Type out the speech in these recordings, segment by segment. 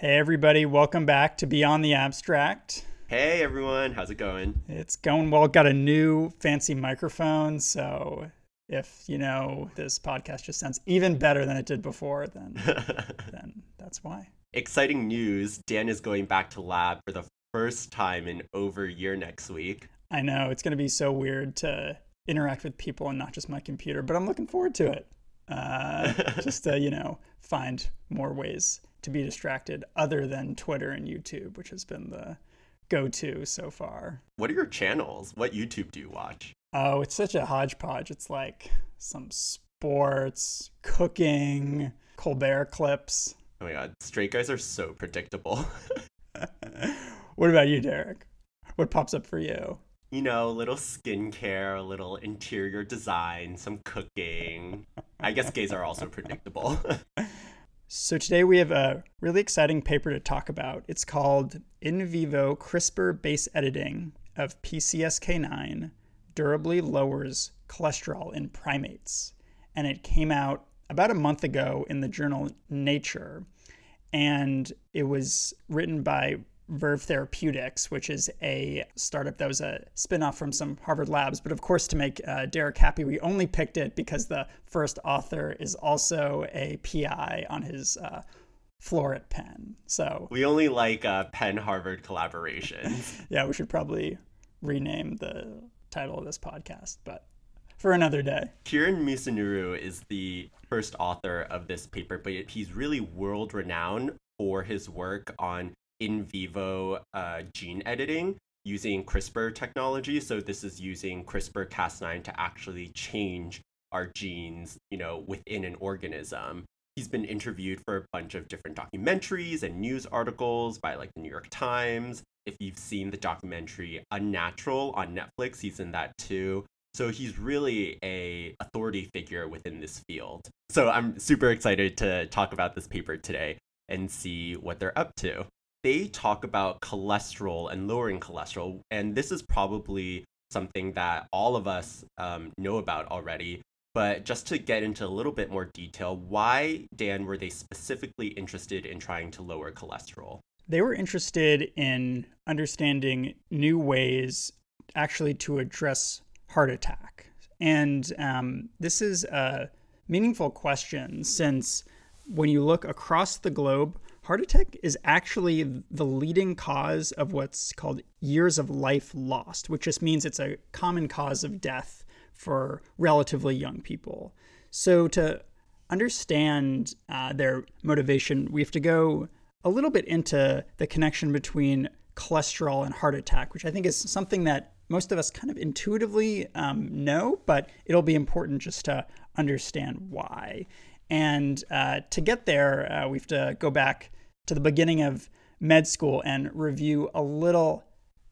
Hey, everybody, welcome back to Beyond the Abstract. Hey, everyone, how's it going? It's going well. Got a new fancy microphone, so if you know this podcast just sounds even better than it did before, then then that's why. Exciting news Dan is going back to lab for the first time in over a year next week. I know it's going to be so weird to interact with people and not just my computer, but I'm looking forward to it. Uh, just to, you know, find more ways to be distracted other than Twitter and YouTube, which has been the go to so far. What are your channels? What YouTube do you watch? Oh, it's such a hodgepodge. It's like some sports, cooking, Colbert clips. Oh my god, straight guys are so predictable. what about you, Derek? What pops up for you? You know, a little skincare, a little interior design, some cooking. I guess gays are also predictable. So, today we have a really exciting paper to talk about. It's called In Vivo CRISPR Base Editing of PCSK9 Durably Lowers Cholesterol in Primates. And it came out about a month ago in the journal Nature. And it was written by Verve Therapeutics, which is a startup that was a spinoff from some Harvard labs. But of course, to make uh, Derek happy, we only picked it because the first author is also a PI on his uh, Floret pen. So we only like uh, Penn Harvard collaborations. yeah, we should probably rename the title of this podcast, but for another day. Kiran Musunuru is the first author of this paper, but he's really world renowned for his work on in vivo uh, gene editing using CRISPR technology. So this is using CRISPR Cas9 to actually change our genes, you know, within an organism. He's been interviewed for a bunch of different documentaries and news articles by like the New York Times. If you've seen the documentary Unnatural on Netflix, he's in that too. So he's really a authority figure within this field. So I'm super excited to talk about this paper today and see what they're up to they talk about cholesterol and lowering cholesterol. And this is probably something that all of us um, know about already. But just to get into a little bit more detail, why, Dan, were they specifically interested in trying to lower cholesterol? They were interested in understanding new ways actually to address heart attack. And um, this is a meaningful question since when you look across the globe, heart attack is actually the leading cause of what's called years of life lost, which just means it's a common cause of death for relatively young people. So, to understand uh, their motivation, we have to go a little bit into the connection between cholesterol and heart attack, which I think is something that most of us kind of intuitively um, know, but it'll be important just to understand why. And uh, to get there, uh, we have to go back to the beginning of med school and review a little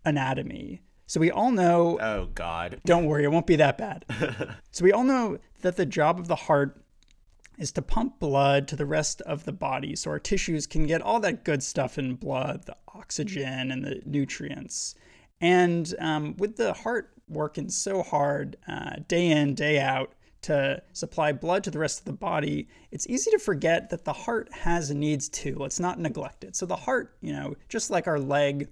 anatomy. So we all know. Oh, God. Don't worry, it won't be that bad. so we all know that the job of the heart is to pump blood to the rest of the body so our tissues can get all that good stuff in blood, the oxygen and the nutrients. And um, with the heart working so hard uh, day in, day out, to supply blood to the rest of the body, it's easy to forget that the heart has needs too. Let's not neglect it. So the heart, you know, just like our leg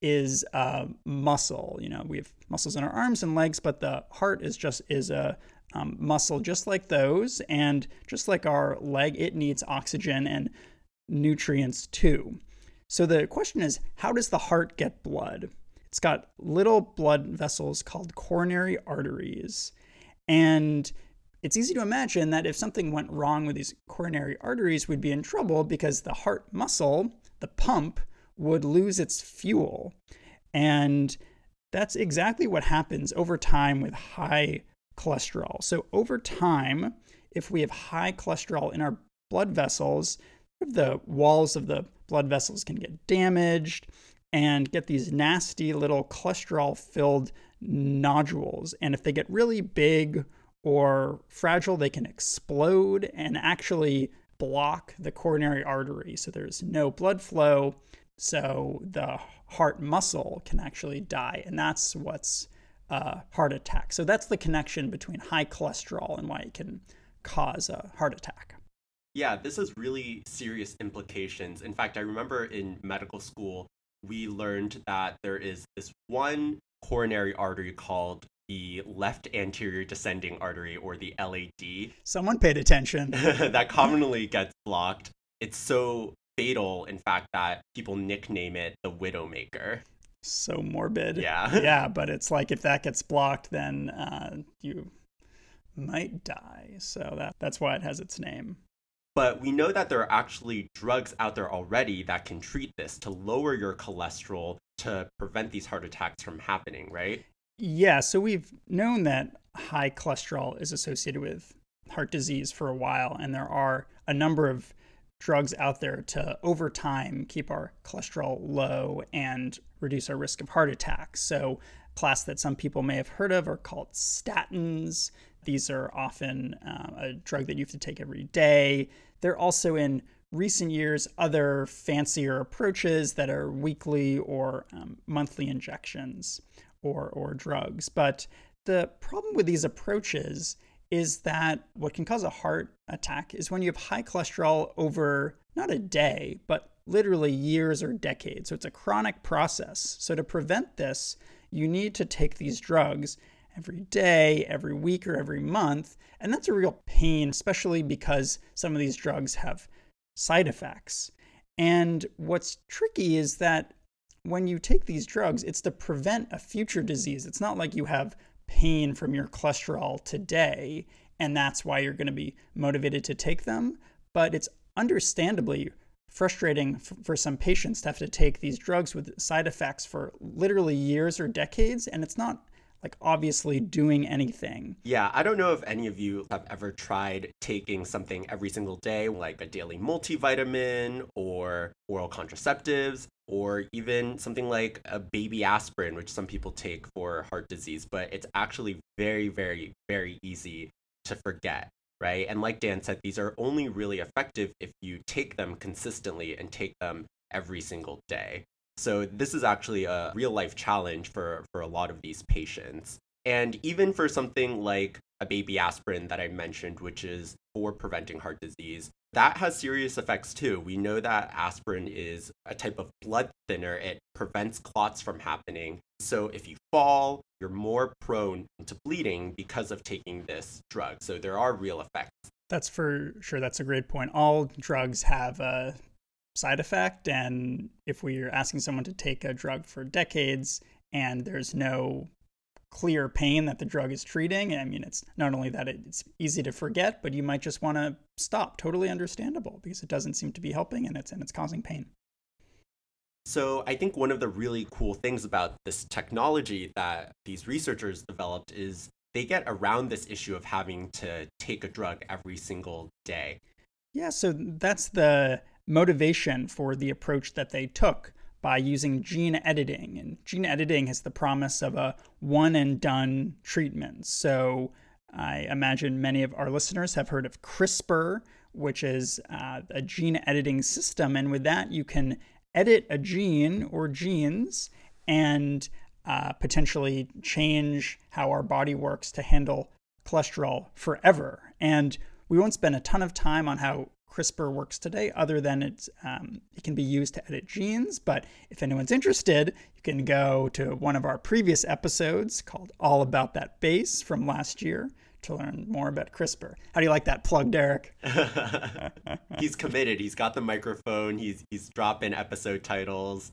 is a muscle, you know, we have muscles in our arms and legs, but the heart is just is a um, muscle just like those, and just like our leg, it needs oxygen and nutrients too. So the question is, how does the heart get blood? It's got little blood vessels called coronary arteries. And it's easy to imagine that if something went wrong with these coronary arteries, we'd be in trouble because the heart muscle, the pump, would lose its fuel. And that's exactly what happens over time with high cholesterol. So, over time, if we have high cholesterol in our blood vessels, the walls of the blood vessels can get damaged and get these nasty little cholesterol filled nodules. And if they get really big or fragile, they can explode and actually block the coronary artery. So there's no blood flow. So the heart muscle can actually die. And that's what's a heart attack. So that's the connection between high cholesterol and why it can cause a heart attack. Yeah, this has really serious implications. In fact, I remember in medical school, we learned that there is this one coronary artery called the left anterior descending artery or the LAD. Someone paid attention. that commonly gets blocked. It's so fatal, in fact, that people nickname it the Widowmaker. So morbid. Yeah. yeah, but it's like if that gets blocked, then uh, you might die. So that that's why it has its name. But we know that there are actually drugs out there already that can treat this to lower your cholesterol to prevent these heart attacks from happening, right? Yeah, so we've known that high cholesterol is associated with heart disease for a while, and there are a number of drugs out there to over time keep our cholesterol low and reduce our risk of heart attacks. So, class that some people may have heard of are called statins. These are often uh, a drug that you have to take every day. They're also in recent years other fancier approaches that are weekly or um, monthly injections or, or drugs. But the problem with these approaches is that what can cause a heart attack is when you have high cholesterol over not a day, but literally years or decades. So it's a chronic process. So to prevent this, you need to take these drugs every day, every week, or every month. And that's a real pain, especially because some of these drugs have side effects. And what's tricky is that when you take these drugs, it's to prevent a future disease. It's not like you have pain from your cholesterol today, and that's why you're going to be motivated to take them. But it's understandably frustrating for some patients to have to take these drugs with side effects for literally years or decades, and it's not like obviously doing anything. Yeah, I don't know if any of you have ever tried taking something every single day, like a daily multivitamin or oral contraceptives, or even something like a baby aspirin, which some people take for heart disease, but it's actually very, very, very easy to forget. Right. And like Dan said, these are only really effective if you take them consistently and take them every single day. So this is actually a real life challenge for, for a lot of these patients. And even for something like a baby aspirin that I mentioned, which is for preventing heart disease, that has serious effects too. We know that aspirin is a type of blood thinner, it prevents clots from happening. So if you fall, you're more prone to bleeding because of taking this drug. So there are real effects. That's for sure. That's a great point. All drugs have a side effect. And if we're asking someone to take a drug for decades and there's no clear pain that the drug is treating, I mean, it's not only that it's easy to forget, but you might just want to stop. Totally understandable because it doesn't seem to be helping and it's and it's causing pain. So, I think one of the really cool things about this technology that these researchers developed is they get around this issue of having to take a drug every single day. Yeah, so that's the motivation for the approach that they took by using gene editing. And gene editing has the promise of a one and done treatment. So I imagine many of our listeners have heard of CRISPR, which is uh, a gene editing system. And with that, you can edit a gene or genes and uh, potentially change how our body works to handle cholesterol forever. And we won't spend a ton of time on how CRISPR works today, other than it's um, it can be used to edit genes. But if anyone's interested, you can go to one of our previous episodes called "All About That Base" from last year to learn more about CRISPR. How do you like that plug, Derek? he's committed. He's got the microphone. He's he's dropping episode titles.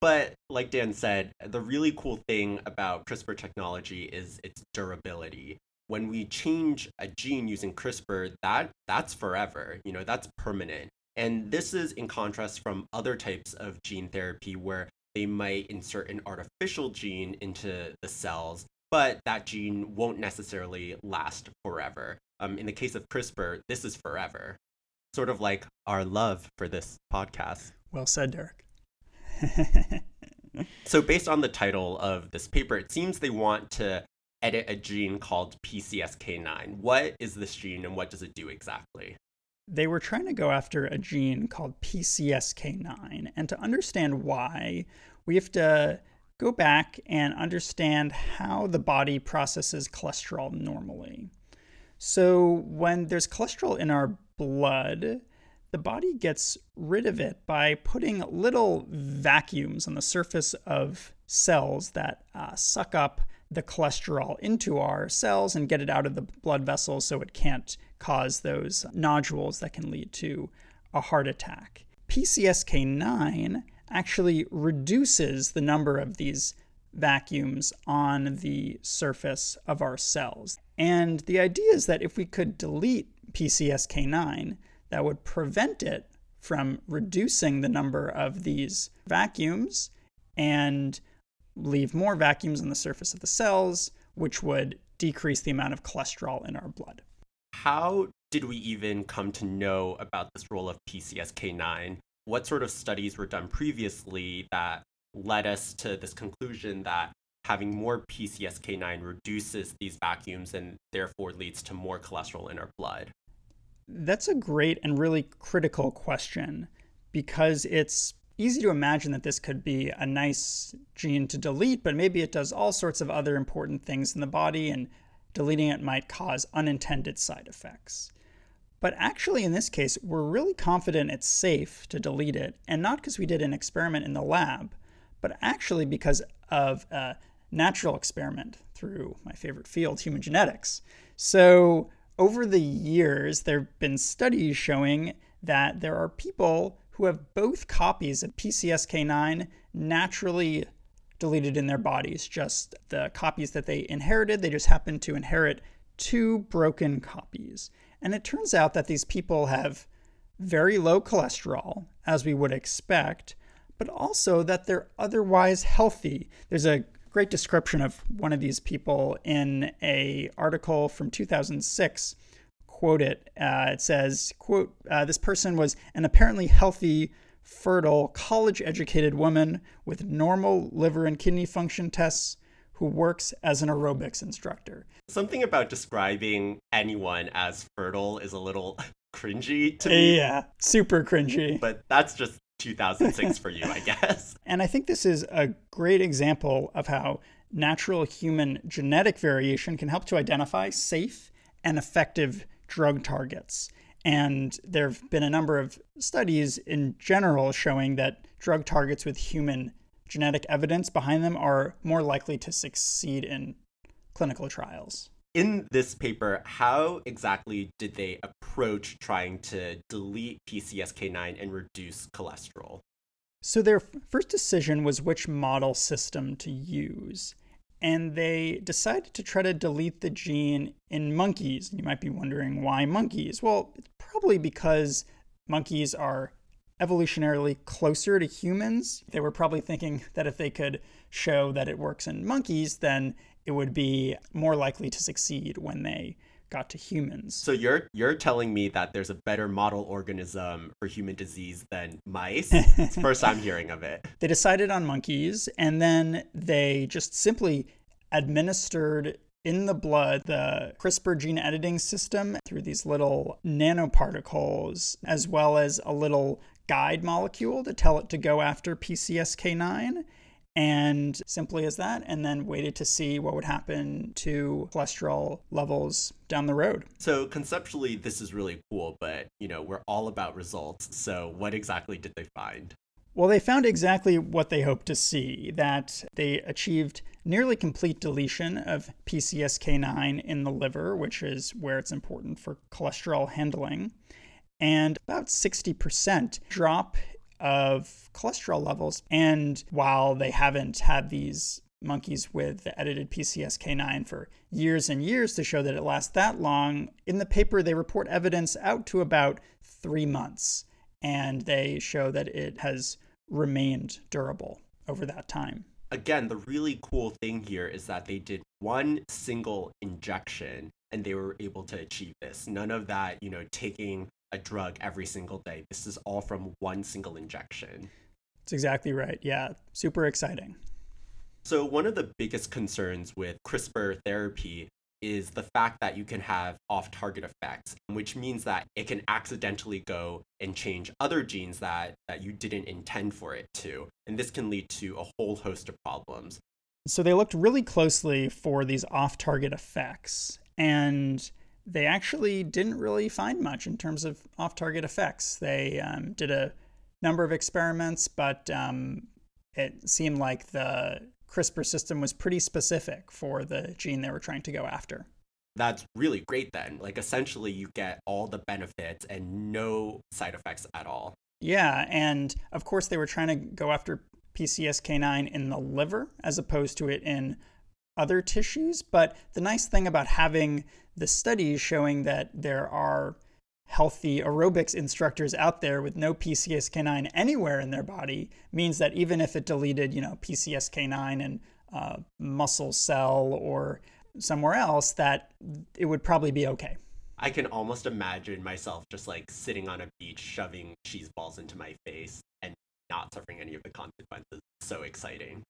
But like Dan said, the really cool thing about CRISPR technology is its durability when we change a gene using CRISPR, that that's forever. You know, that's permanent. And this is in contrast from other types of gene therapy where they might insert an artificial gene into the cells, but that gene won't necessarily last forever. Um, in the case of CRISPR, this is forever. Sort of like our love for this podcast. Well said, Derek. so, based on the title of this paper, it seems they want to edit a gene called PCSK9. What is this gene and what does it do exactly? They were trying to go after a gene called PCSK9. And to understand why, we have to go back and understand how the body processes cholesterol normally. So, when there's cholesterol in our blood, the body gets rid of it by putting little vacuums on the surface of cells that uh, suck up the cholesterol into our cells and get it out of the blood vessels so it can't cause those nodules that can lead to a heart attack. PCSK9 actually reduces the number of these vacuums on the surface of our cells. And the idea is that if we could delete PCSK9, that would prevent it from reducing the number of these vacuums and leave more vacuums on the surface of the cells, which would decrease the amount of cholesterol in our blood. How did we even come to know about this role of PCSK9? What sort of studies were done previously that led us to this conclusion that having more PCSK9 reduces these vacuums and therefore leads to more cholesterol in our blood? That's a great and really critical question because it's easy to imagine that this could be a nice gene to delete, but maybe it does all sorts of other important things in the body, and deleting it might cause unintended side effects. But actually, in this case, we're really confident it's safe to delete it, and not because we did an experiment in the lab, but actually because of a natural experiment through my favorite field, human genetics. So, over the years, there have been studies showing that there are people who have both copies of PCSK9 naturally deleted in their bodies, just the copies that they inherited, they just happen to inherit two broken copies. And it turns out that these people have very low cholesterol, as we would expect, but also that they're otherwise healthy. There's a great description of one of these people in a article from 2006 quote it. Uh, it says, "quote uh, This person was an apparently healthy, fertile, college-educated woman with normal liver and kidney function tests." Who works as an aerobics instructor. Something about describing anyone as fertile is a little cringy to me. Yeah, super cringy. But that's just 2006 for you, I guess. And I think this is a great example of how natural human genetic variation can help to identify safe and effective drug targets. And there have been a number of studies in general showing that drug targets with human genetic evidence behind them are more likely to succeed in clinical trials. In this paper, how exactly did they approach trying to delete PCSK9 and reduce cholesterol? So, their first decision was which model system to use and they decided to try to delete the gene in monkeys. You might be wondering why monkeys? Well, it's probably because monkeys are evolutionarily closer to humans. They were probably thinking that if they could show that it works in monkeys, then it would be more likely to succeed when they got to humans. So you're you're telling me that there's a better model organism for human disease than mice? it's the first time hearing of it. They decided on monkeys and then they just simply administered in the blood the CRISPR gene editing system through these little nanoparticles as well as a little guide molecule to tell it to go after PCSK9 and simply as that, and then waited to see what would happen to cholesterol levels down the road. So conceptually, this is really cool, but you know, we're all about results. So what exactly did they find? Well, they found exactly what they hoped to see that they achieved nearly complete deletion of PCSK9 in the liver, which is where it's important for cholesterol handling, and about 60% drop of cholesterol levels. And while they haven't had these monkeys with the edited PCSK9 for years and years to show that it lasts that long, in the paper they report evidence out to about three months. And they show that it has remained durable over that time. Again, the really cool thing here is that they did one single injection and they were able to achieve this. None of that, you know, taking a drug every single day. This is all from one single injection. That's exactly right. Yeah, super exciting. So, one of the biggest concerns with CRISPR therapy is the fact that you can have off target effects, which means that it can accidentally go and change other genes that, that you didn't intend for it to. And this can lead to a whole host of problems. So, they looked really closely for these off target effects. And they actually didn't really find much in terms of off target effects. They um, did a number of experiments, but um, it seemed like the CRISPR system was pretty specific for the gene they were trying to go after. That's really great then. Like essentially you get all the benefits and no side effects at all. Yeah, and of course they were trying to go after PCSK9 in the liver as opposed to it in other tissues, but the nice thing about having the studies showing that there are healthy aerobics instructors out there with no PCSK9 anywhere in their body means that even if it deleted, you know, PCSK9 and uh, muscle cell or somewhere else, that it would probably be okay. I can almost imagine myself just like sitting on a beach shoving cheese balls into my face and not suffering any of the consequences. So exciting.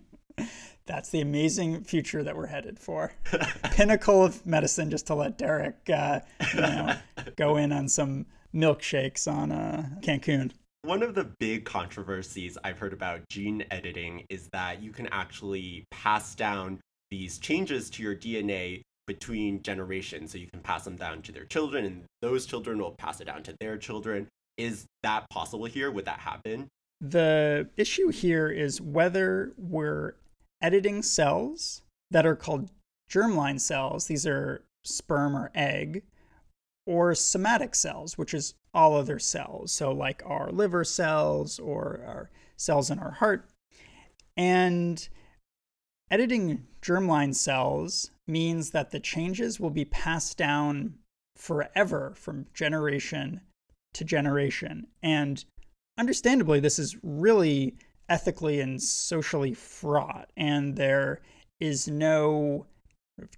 That's the amazing future that we're headed for. Pinnacle of medicine, just to let Derek, uh, you know, go in on some milkshakes on uh, Cancun. One of the big controversies I've heard about gene editing is that you can actually pass down these changes to your DNA between generations. So you can pass them down to their children, and those children will pass it down to their children. Is that possible here? Would that happen? The issue here is whether we're editing cells that are called germline cells, these are sperm or egg, or somatic cells, which is all other cells, so like our liver cells or our cells in our heart. And editing germline cells means that the changes will be passed down forever from generation to generation. And understandably, this is really ethically and socially fraught, and there is no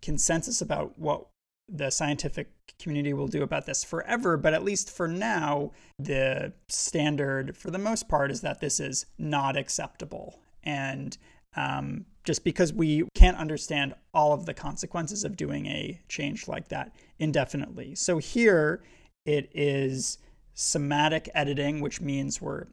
consensus about what the scientific community will do about this forever, but at least for now, the standard for the most part is that this is not acceptable. And um, just because we can't understand all of the consequences of doing a change like that indefinitely. So here it is somatic editing, which means we're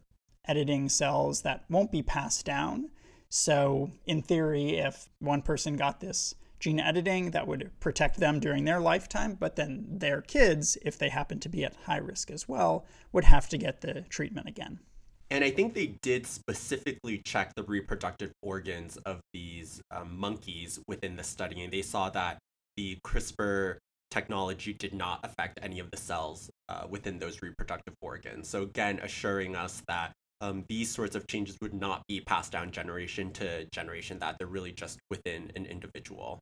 editing cells that won't be passed down. So, in theory, if one person got this gene editing, that would protect them during their lifetime, but then their kids, if they happen to be at high risk as well, would have to get the treatment again. And I think they did specifically check the reproductive organs of these um, monkeys within the study, and they saw that the CRISPR technology did not affect any of the cells uh, within those reproductive organs. So, again, assuring us that um, these sorts of changes would not be passed down generation to generation, that they're really just within an individual.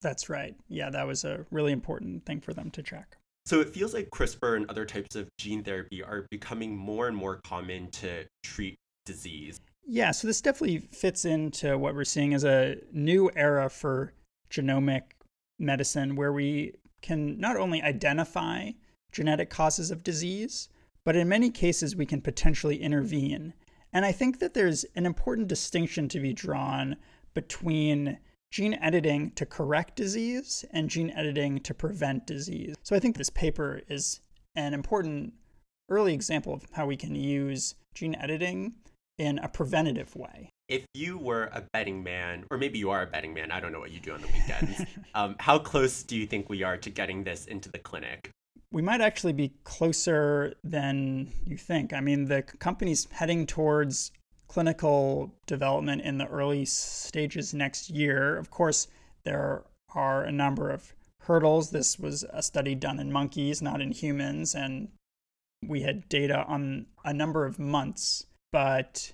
That's right. Yeah, that was a really important thing for them to check. So it feels like CRISPR and other types of gene therapy are becoming more and more common to treat disease. Yeah, so this definitely fits into what we're seeing as a new era for genomic medicine where we can not only identify genetic causes of disease, but in many cases we can potentially intervene. And I think that there's an important distinction to be drawn between gene editing to correct disease and gene editing to prevent disease. So I think this paper is an important early example of how we can use gene editing in a preventative way. If you were a betting man, or maybe you are a betting man, I don't know what you do on the weekends, um, how close do you think we are to getting this into the clinic? We might actually be closer than you think. I mean, the company's heading towards clinical development in the early stages next year. Of course, there are a number of hurdles. This was a study done in monkeys, not in humans, and we had data on a number of months, but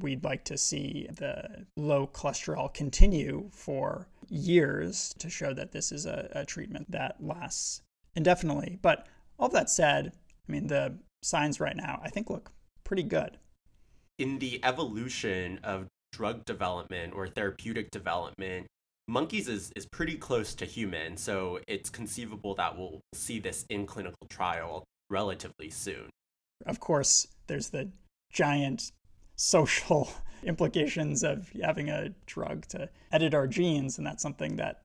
we'd like to see the low cholesterol continue for years to show that this is a, a treatment that lasts indefinitely. But all that said, I mean, the signs right now, I think, look pretty good. In the evolution of drug development or therapeutic development, monkeys is, is pretty close to human. So it's conceivable that we'll see this in clinical trial relatively soon. Of course, there's the giant social implications of having a drug to edit our genes, and that's something that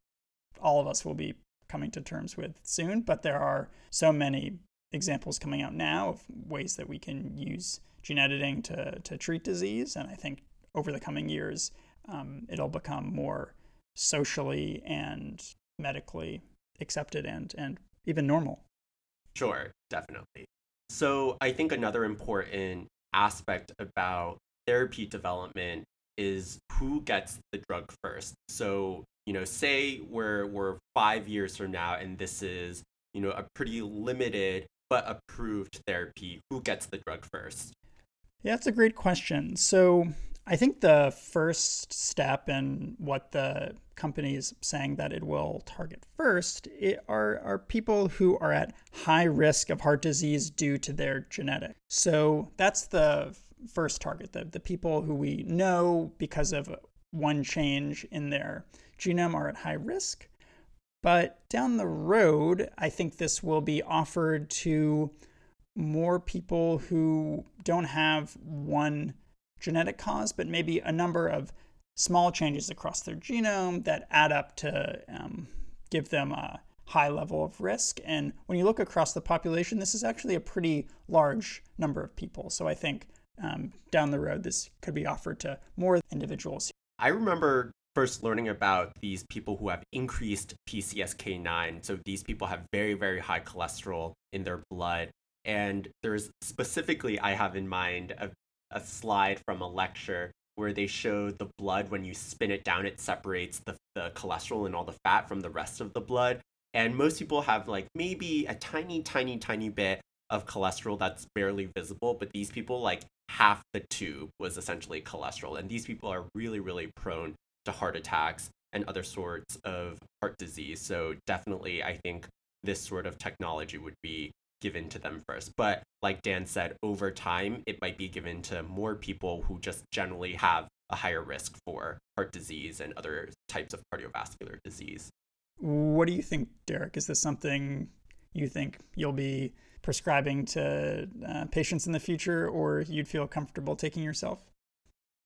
all of us will be coming to terms with soon, but there are so many examples coming out now of ways that we can use gene editing to, to treat disease. And I think over the coming years, um, it'll become more socially and medically accepted and and even normal. Sure, definitely. So I think another important aspect about therapy development is who gets the drug first. So, you know, say we're we're five years from now and this is, you know, a pretty limited but approved therapy, who gets the drug first? Yeah, that's a great question. So I think the first step in what the company is saying that it will target first are, are people who are at high risk of heart disease due to their genetic. So that's the first target, the, the people who we know because of one change in their genome are at high risk. But down the road, I think this will be offered to more people who don't have one genetic cause, but maybe a number of small changes across their genome that add up to um, give them a high level of risk. And when you look across the population, this is actually a pretty large number of people. So I think um, down the road, this could be offered to more individuals. I remember first learning about these people who have increased PCSK9. So these people have very, very high cholesterol in their blood. And there's specifically, I have in mind a, a slide from a lecture where they show the blood when you spin it down, it separates the, the cholesterol and all the fat from the rest of the blood. And most people have like maybe a tiny, tiny, tiny bit of cholesterol that's barely visible, but these people like half the tube was essentially cholesterol. And these people are really, really prone to heart attacks and other sorts of heart disease. So definitely, I think this sort of technology would be given to them first. But like Dan said, over time, it might be given to more people who just generally have a higher risk for heart disease and other types of cardiovascular disease. What do you think, Derek? Is this something you think you'll be prescribing to uh, patients in the future or you'd feel comfortable taking yourself?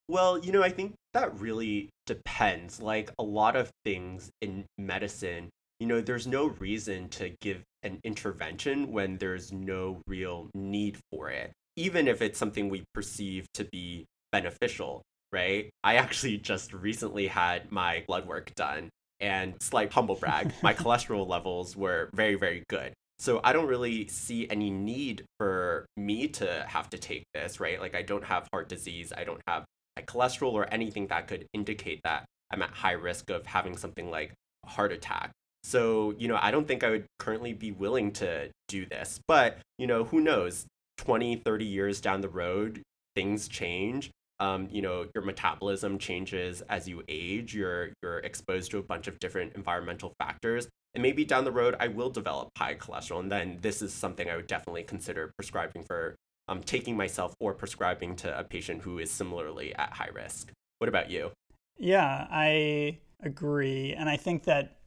Well, you know, I think that really depends. Like a lot of things in medicine, you know, there's no reason to give an intervention when there's no real need for it, even if it's something we perceive to be beneficial, right? I actually just recently had my blood work done and slight humble brag, my cholesterol levels were very, very good. So I don't really see any need for me to have to take this, right? Like I don't have heart disease, I don't have high cholesterol or anything that could indicate that I'm at high risk of having something like a heart attack. So, you know, I don't think I would currently be willing to do this. But, you know, who knows? 20, 30 years down the road, things change. Um, you know, your metabolism changes as you age. You're you're exposed to a bunch of different environmental factors. And maybe down the road I will develop high cholesterol. And then this is something I would definitely consider prescribing for um, taking myself or prescribing to a patient who is similarly at high risk. What about you? Yeah, I agree. And I think that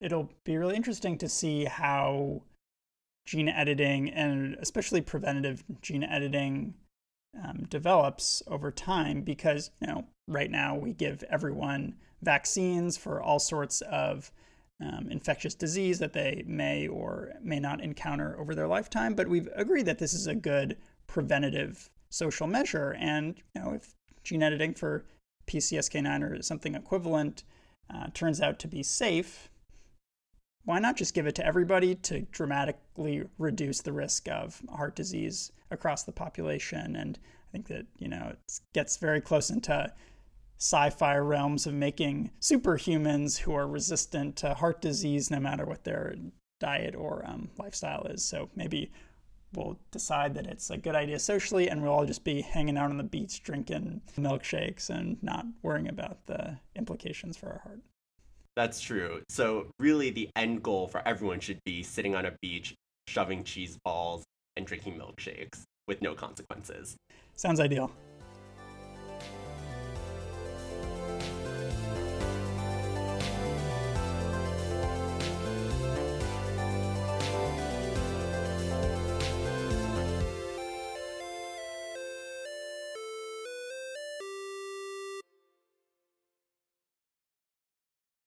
it'll be really interesting to see how gene editing and especially preventative gene editing um, develops over time because you know right now we give everyone vaccines for all sorts of um, infectious disease that they may or may not encounter over their lifetime but we've agreed that this is a good preventative social measure and you know if gene editing for pcsk9 or something equivalent uh, turns out to be safe why not just give it to everybody to dramatically reduce the risk of heart disease across the population? And I think that, you know, it gets very close into sci fi realms of making superhumans who are resistant to heart disease no matter what their diet or um, lifestyle is. So maybe we'll decide that it's a good idea socially and we'll all just be hanging out on the beach drinking milkshakes and not worrying about the implications for our heart. That's true. So really the end goal for everyone should be sitting on a beach, shoving cheese balls and drinking milkshakes with no consequences. Sounds ideal.